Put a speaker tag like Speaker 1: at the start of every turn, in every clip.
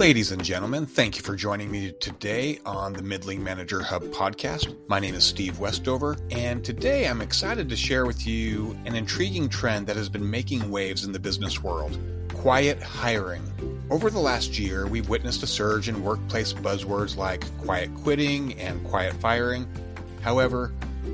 Speaker 1: Ladies and gentlemen, thank you for joining me today on the Middling Manager Hub podcast. My name is Steve Westover, and today I'm excited to share with you an intriguing trend that has been making waves in the business world quiet hiring. Over the last year, we've witnessed a surge in workplace buzzwords like quiet quitting and quiet firing. However,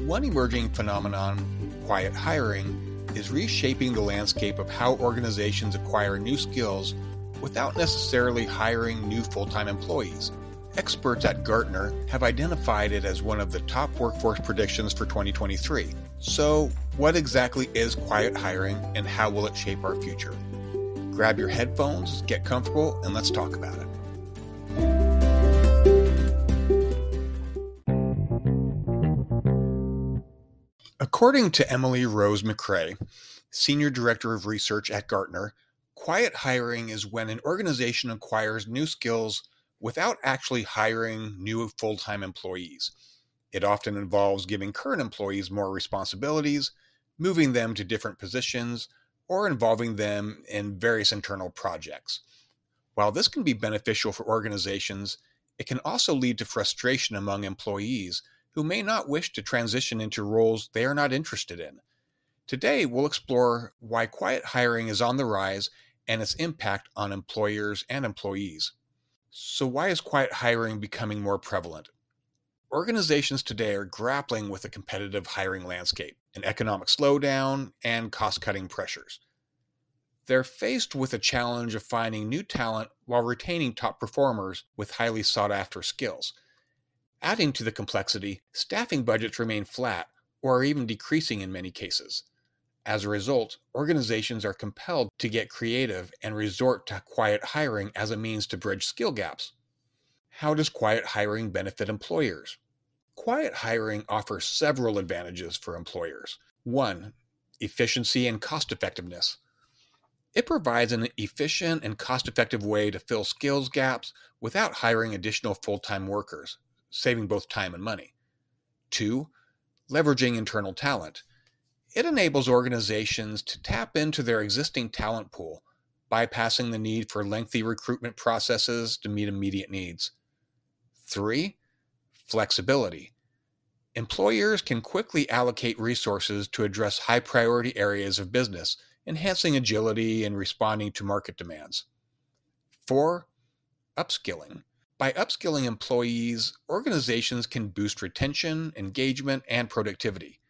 Speaker 1: one emerging phenomenon, quiet hiring, is reshaping the landscape of how organizations acquire new skills without necessarily hiring new full time employees. Experts at Gartner have identified it as one of the top workforce predictions for 2023. So, what exactly is quiet hiring and how will it shape our future? Grab your headphones, get comfortable, and let's talk about it. According to Emily Rose McRae, Senior Director of Research at Gartner, quiet hiring is when an organization acquires new skills without actually hiring new full time employees. It often involves giving current employees more responsibilities, moving them to different positions, or involving them in various internal projects. While this can be beneficial for organizations, it can also lead to frustration among employees who may not wish to transition into roles they are not interested in. Today, we'll explore why quiet hiring is on the rise and its impact on employers and employees. So, why is quiet hiring becoming more prevalent? Organizations today are grappling with a competitive hiring landscape, an economic slowdown, and cost cutting pressures. They're faced with a challenge of finding new talent while retaining top performers with highly sought after skills. Adding to the complexity, staffing budgets remain flat or are even decreasing in many cases. As a result, organizations are compelled to get creative and resort to quiet hiring as a means to bridge skill gaps. How does quiet hiring benefit employers? Quiet hiring offers several advantages for employers. One, efficiency and cost effectiveness. It provides an efficient and cost effective way to fill skills gaps without hiring additional full time workers, saving both time and money. Two, leveraging internal talent. It enables organizations to tap into their existing talent pool, bypassing the need for lengthy recruitment processes to meet immediate needs. Three, flexibility. Employers can quickly allocate resources to address high priority areas of business, enhancing agility and responding to market demands. Four, upskilling. By upskilling employees, organizations can boost retention, engagement, and productivity.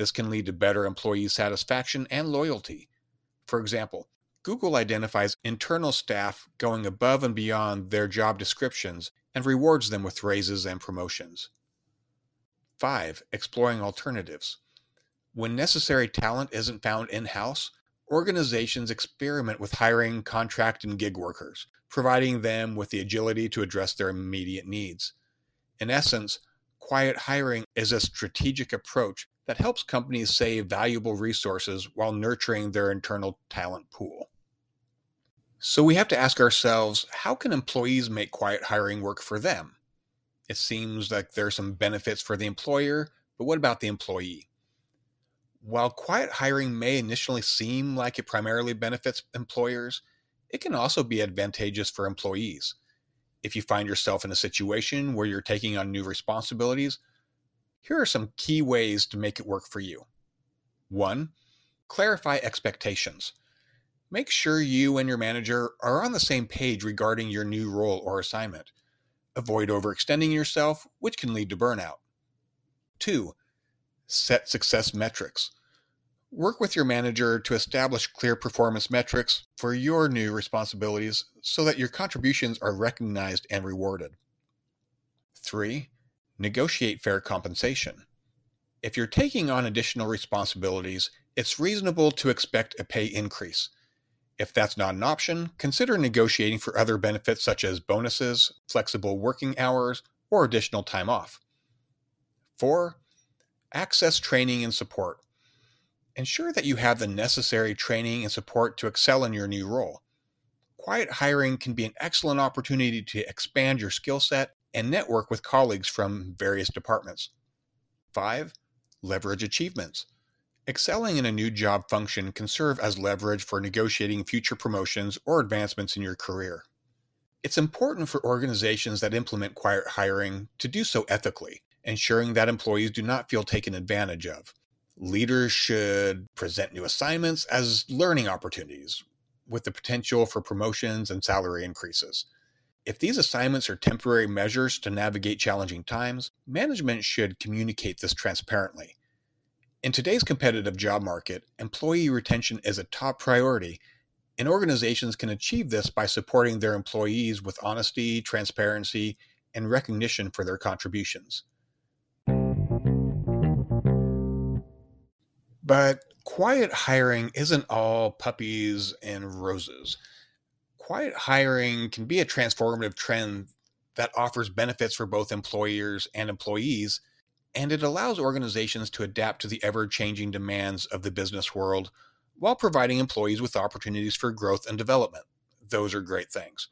Speaker 1: This can lead to better employee satisfaction and loyalty. For example, Google identifies internal staff going above and beyond their job descriptions and rewards them with raises and promotions. 5. Exploring alternatives. When necessary talent isn't found in house, organizations experiment with hiring contract and gig workers, providing them with the agility to address their immediate needs. In essence, quiet hiring is a strategic approach that helps companies save valuable resources while nurturing their internal talent pool. So we have to ask ourselves how can employees make quiet hiring work for them? It seems like there are some benefits for the employer, but what about the employee? While quiet hiring may initially seem like it primarily benefits employers, it can also be advantageous for employees. If you find yourself in a situation where you're taking on new responsibilities, here are some key ways to make it work for you. One, clarify expectations. Make sure you and your manager are on the same page regarding your new role or assignment. Avoid overextending yourself, which can lead to burnout. Two, set success metrics. Work with your manager to establish clear performance metrics for your new responsibilities so that your contributions are recognized and rewarded. Three, negotiate fair compensation. If you're taking on additional responsibilities, it's reasonable to expect a pay increase. If that's not an option, consider negotiating for other benefits such as bonuses, flexible working hours, or additional time off. 4. Access training and support. Ensure that you have the necessary training and support to excel in your new role. Quiet hiring can be an excellent opportunity to expand your skill set and network with colleagues from various departments. 5. Leverage achievements. Excelling in a new job function can serve as leverage for negotiating future promotions or advancements in your career. It's important for organizations that implement quiet hiring to do so ethically, ensuring that employees do not feel taken advantage of. Leaders should present new assignments as learning opportunities with the potential for promotions and salary increases. If these assignments are temporary measures to navigate challenging times, management should communicate this transparently. In today's competitive job market, employee retention is a top priority, and organizations can achieve this by supporting their employees with honesty, transparency, and recognition for their contributions. But quiet hiring isn't all puppies and roses. Quiet hiring can be a transformative trend that offers benefits for both employers and employees, and it allows organizations to adapt to the ever changing demands of the business world while providing employees with opportunities for growth and development. Those are great things.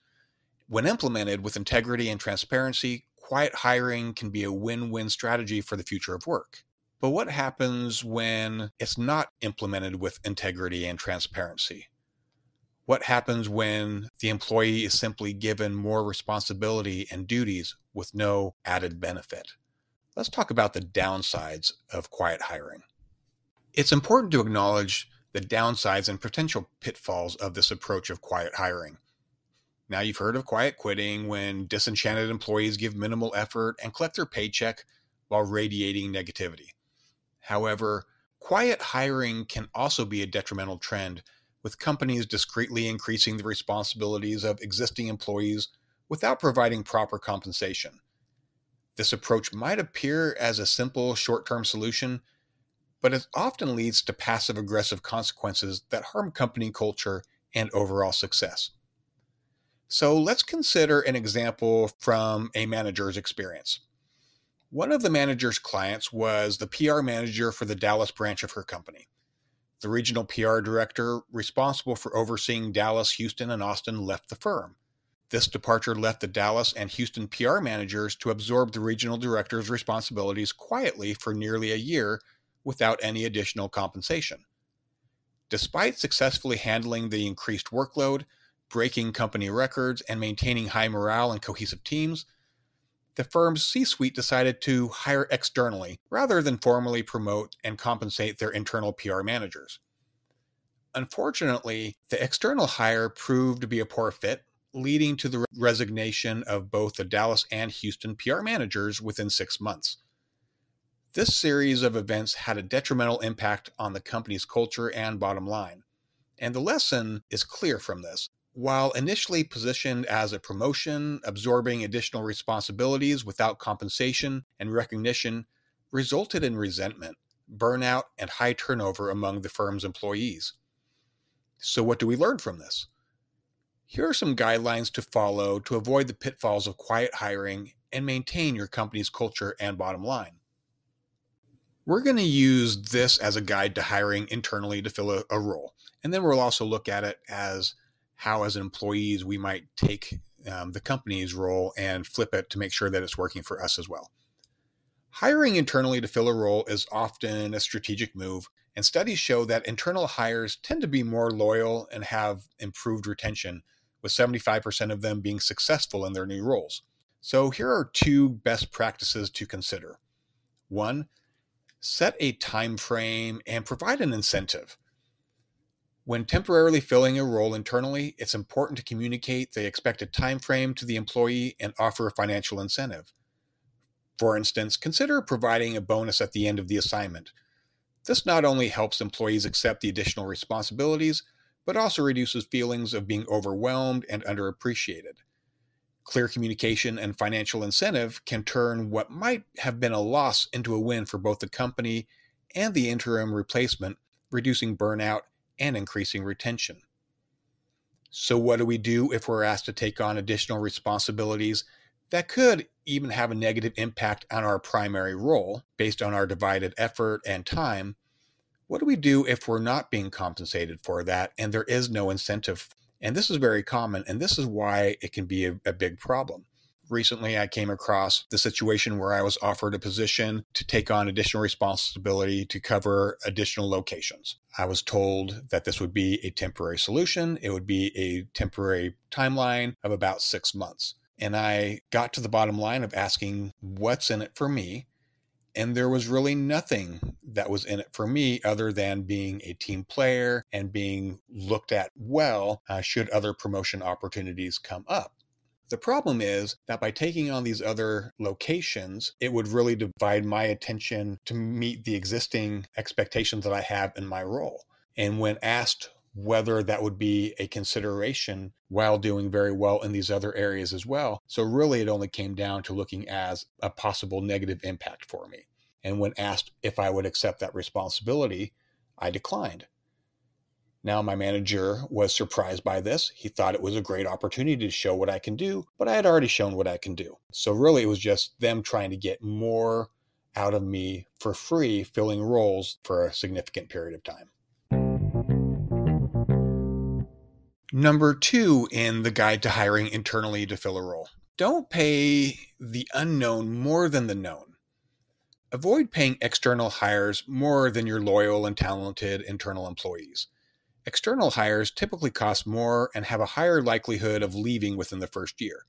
Speaker 1: When implemented with integrity and transparency, quiet hiring can be a win win strategy for the future of work. But what happens when it's not implemented with integrity and transparency? What happens when the employee is simply given more responsibility and duties with no added benefit? Let's talk about the downsides of quiet hiring. It's important to acknowledge the downsides and potential pitfalls of this approach of quiet hiring. Now, you've heard of quiet quitting when disenchanted employees give minimal effort and collect their paycheck while radiating negativity. However, quiet hiring can also be a detrimental trend, with companies discreetly increasing the responsibilities of existing employees without providing proper compensation. This approach might appear as a simple short term solution, but it often leads to passive aggressive consequences that harm company culture and overall success. So let's consider an example from a manager's experience. One of the manager's clients was the PR manager for the Dallas branch of her company. The regional PR director responsible for overseeing Dallas, Houston, and Austin left the firm. This departure left the Dallas and Houston PR managers to absorb the regional director's responsibilities quietly for nearly a year without any additional compensation. Despite successfully handling the increased workload, breaking company records, and maintaining high morale and cohesive teams, the firm's C suite decided to hire externally rather than formally promote and compensate their internal PR managers. Unfortunately, the external hire proved to be a poor fit, leading to the resignation of both the Dallas and Houston PR managers within six months. This series of events had a detrimental impact on the company's culture and bottom line. And the lesson is clear from this. While initially positioned as a promotion, absorbing additional responsibilities without compensation and recognition resulted in resentment, burnout, and high turnover among the firm's employees. So, what do we learn from this? Here are some guidelines to follow to avoid the pitfalls of quiet hiring and maintain your company's culture and bottom line. We're going to use this as a guide to hiring internally to fill a, a role. And then we'll also look at it as how as employees we might take um, the company's role and flip it to make sure that it's working for us as well. Hiring internally to fill a role is often a strategic move, and studies show that internal hires tend to be more loyal and have improved retention, with 75% of them being successful in their new roles. So, here are two best practices to consider. One, set a time frame and provide an incentive. When temporarily filling a role internally, it's important to communicate the expected time frame to the employee and offer a financial incentive. For instance, consider providing a bonus at the end of the assignment. This not only helps employees accept the additional responsibilities, but also reduces feelings of being overwhelmed and underappreciated. Clear communication and financial incentive can turn what might have been a loss into a win for both the company and the interim replacement, reducing burnout and increasing retention. So, what do we do if we're asked to take on additional responsibilities that could even have a negative impact on our primary role based on our divided effort and time? What do we do if we're not being compensated for that and there is no incentive? And this is very common, and this is why it can be a, a big problem. Recently I came across the situation where I was offered a position to take on additional responsibility to cover additional locations. I was told that this would be a temporary solution, it would be a temporary timeline of about six months. And I got to the bottom line of asking, what's in it for me? And there was really nothing that was in it for me other than being a team player and being looked at well uh, should other promotion opportunities come up. The problem is that by taking on these other locations, it would really divide my attention to meet the existing expectations that I have in my role. And when asked whether that would be a consideration while doing very well in these other areas as well. So, really, it only came down to looking as a possible negative impact for me. And when asked if I would accept that responsibility, I declined. Now, my manager was surprised by this. He thought it was a great opportunity to show what I can do, but I had already shown what I can do. So, really, it was just them trying to get more out of me for free, filling roles for a significant period of time. Number two in the guide to hiring internally to fill a role don't pay the unknown more than the known. Avoid paying external hires more than your loyal and talented internal employees. External hires typically cost more and have a higher likelihood of leaving within the first year.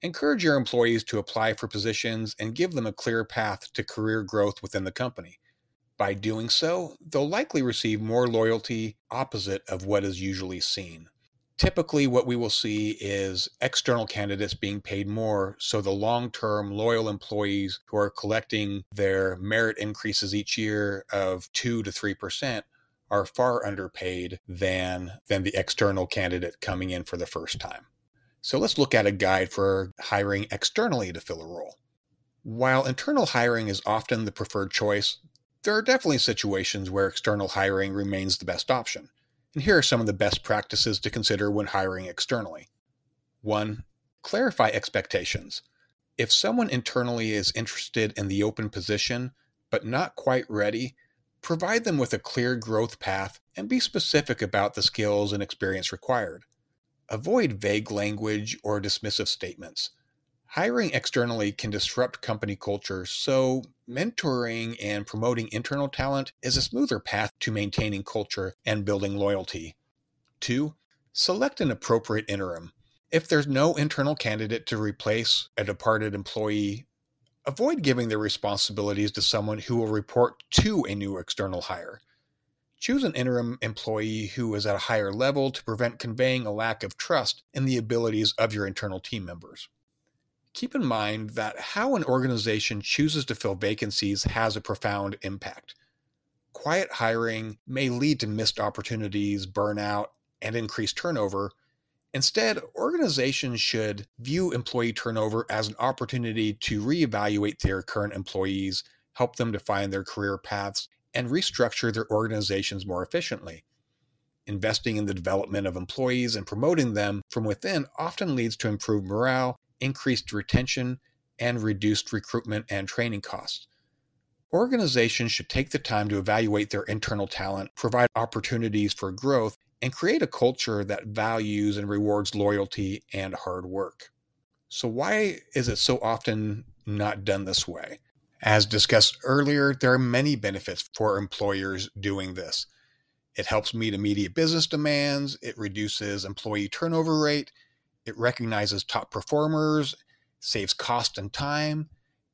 Speaker 1: Encourage your employees to apply for positions and give them a clear path to career growth within the company. By doing so, they'll likely receive more loyalty opposite of what is usually seen typically what we will see is external candidates being paid more so the long-term loyal employees who are collecting their merit increases each year of 2 to 3% are far underpaid than than the external candidate coming in for the first time. So let's look at a guide for hiring externally to fill a role. While internal hiring is often the preferred choice, there are definitely situations where external hiring remains the best option. And here are some of the best practices to consider when hiring externally. 1. Clarify expectations. If someone internally is interested in the open position, but not quite ready, provide them with a clear growth path and be specific about the skills and experience required. Avoid vague language or dismissive statements. Hiring externally can disrupt company culture, so mentoring and promoting internal talent is a smoother path to maintaining culture and building loyalty. Two, select an appropriate interim. If there's no internal candidate to replace a departed employee, avoid giving the responsibilities to someone who will report to a new external hire. Choose an interim employee who is at a higher level to prevent conveying a lack of trust in the abilities of your internal team members keep in mind that how an organization chooses to fill vacancies has a profound impact. Quiet hiring may lead to missed opportunities, burnout, and increased turnover. Instead, organizations should view employee turnover as an opportunity to reevaluate their current employees, help them define their career paths, and restructure their organizations more efficiently. Investing in the development of employees and promoting them from within often leads to improved morale increased retention, and reduced recruitment and training costs. Organizations should take the time to evaluate their internal talent, provide opportunities for growth, and create a culture that values and rewards loyalty and hard work. So, why is it so often not done this way? As discussed earlier, there are many benefits for employers doing this. It helps meet immediate business demands, it reduces employee turnover rate, it recognizes top performers, saves cost and time,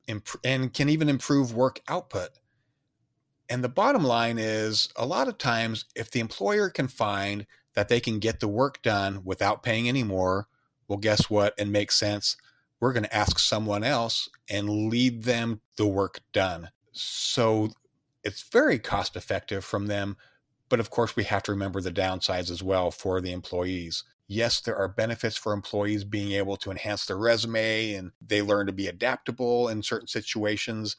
Speaker 1: and can even improve work output. And the bottom line is a lot of times, if the employer can find that they can get the work done without paying any more, well, guess what? And makes sense. We're going to ask someone else and lead them the work done. So it's very cost effective from them. But of course, we have to remember the downsides as well for the employees yes, there are benefits for employees being able to enhance their resume and they learn to be adaptable in certain situations.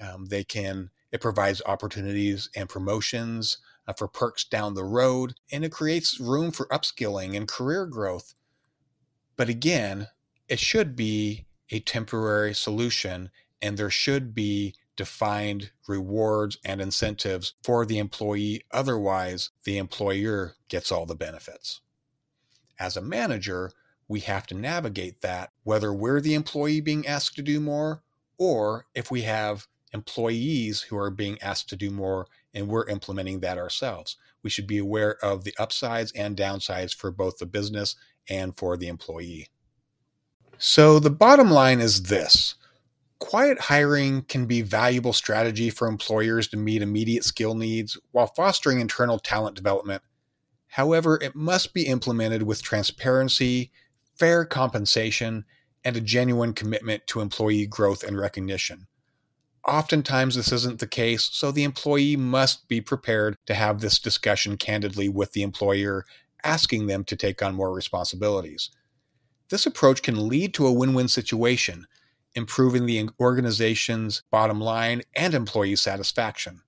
Speaker 1: Um, they can, it provides opportunities and promotions uh, for perks down the road, and it creates room for upskilling and career growth. But again, it should be a temporary solution, and there should be defined rewards and incentives for the employee. Otherwise, the employer gets all the benefits as a manager, we have to navigate that, whether we're the employee being asked to do more or if we have employees who are being asked to do more and we're implementing that ourselves. We should be aware of the upsides and downsides for both the business and for the employee. So the bottom line is this. Quiet hiring can be valuable strategy for employers to meet immediate skill needs while fostering internal talent development. However, it must be implemented with transparency, fair compensation, and a genuine commitment to employee growth and recognition. Oftentimes, this isn't the case, so the employee must be prepared to have this discussion candidly with the employer, asking them to take on more responsibilities. This approach can lead to a win win situation, improving the organization's bottom line and employee satisfaction.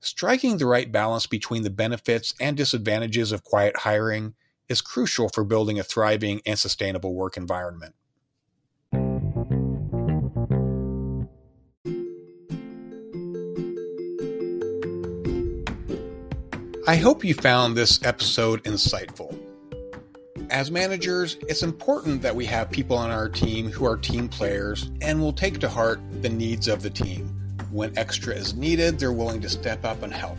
Speaker 1: Striking the right balance between the benefits and disadvantages of quiet hiring is crucial for building a thriving and sustainable work environment. I hope you found this episode insightful. As managers, it's important that we have people on our team who are team players and will take to heart the needs of the team. When extra is needed, they're willing to step up and help.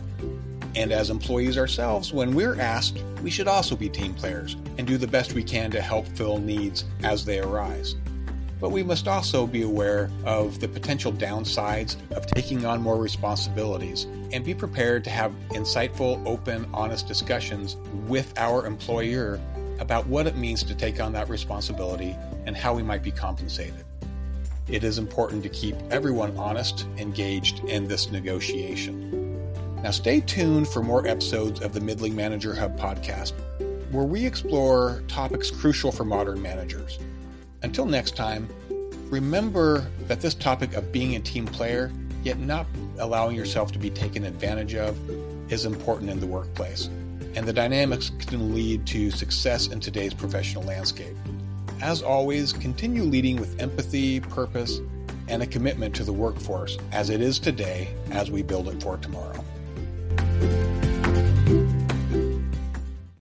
Speaker 1: And as employees ourselves, when we're asked, we should also be team players and do the best we can to help fill needs as they arise but we must also be aware of the potential downsides of taking on more responsibilities and be prepared to have insightful, open, honest discussions with our employer about what it means to take on that responsibility and how we might be compensated. It is important to keep everyone honest, engaged in this negotiation. Now, stay tuned for more episodes of the Middling Manager Hub podcast, where we explore topics crucial for modern managers. Until next time, remember that this topic of being a team player, yet not allowing yourself to be taken advantage of, is important in the workplace, and the dynamics can lead to success in today's professional landscape. As always, continue leading with empathy, purpose, and a commitment to the workforce as it is today as we build it for tomorrow.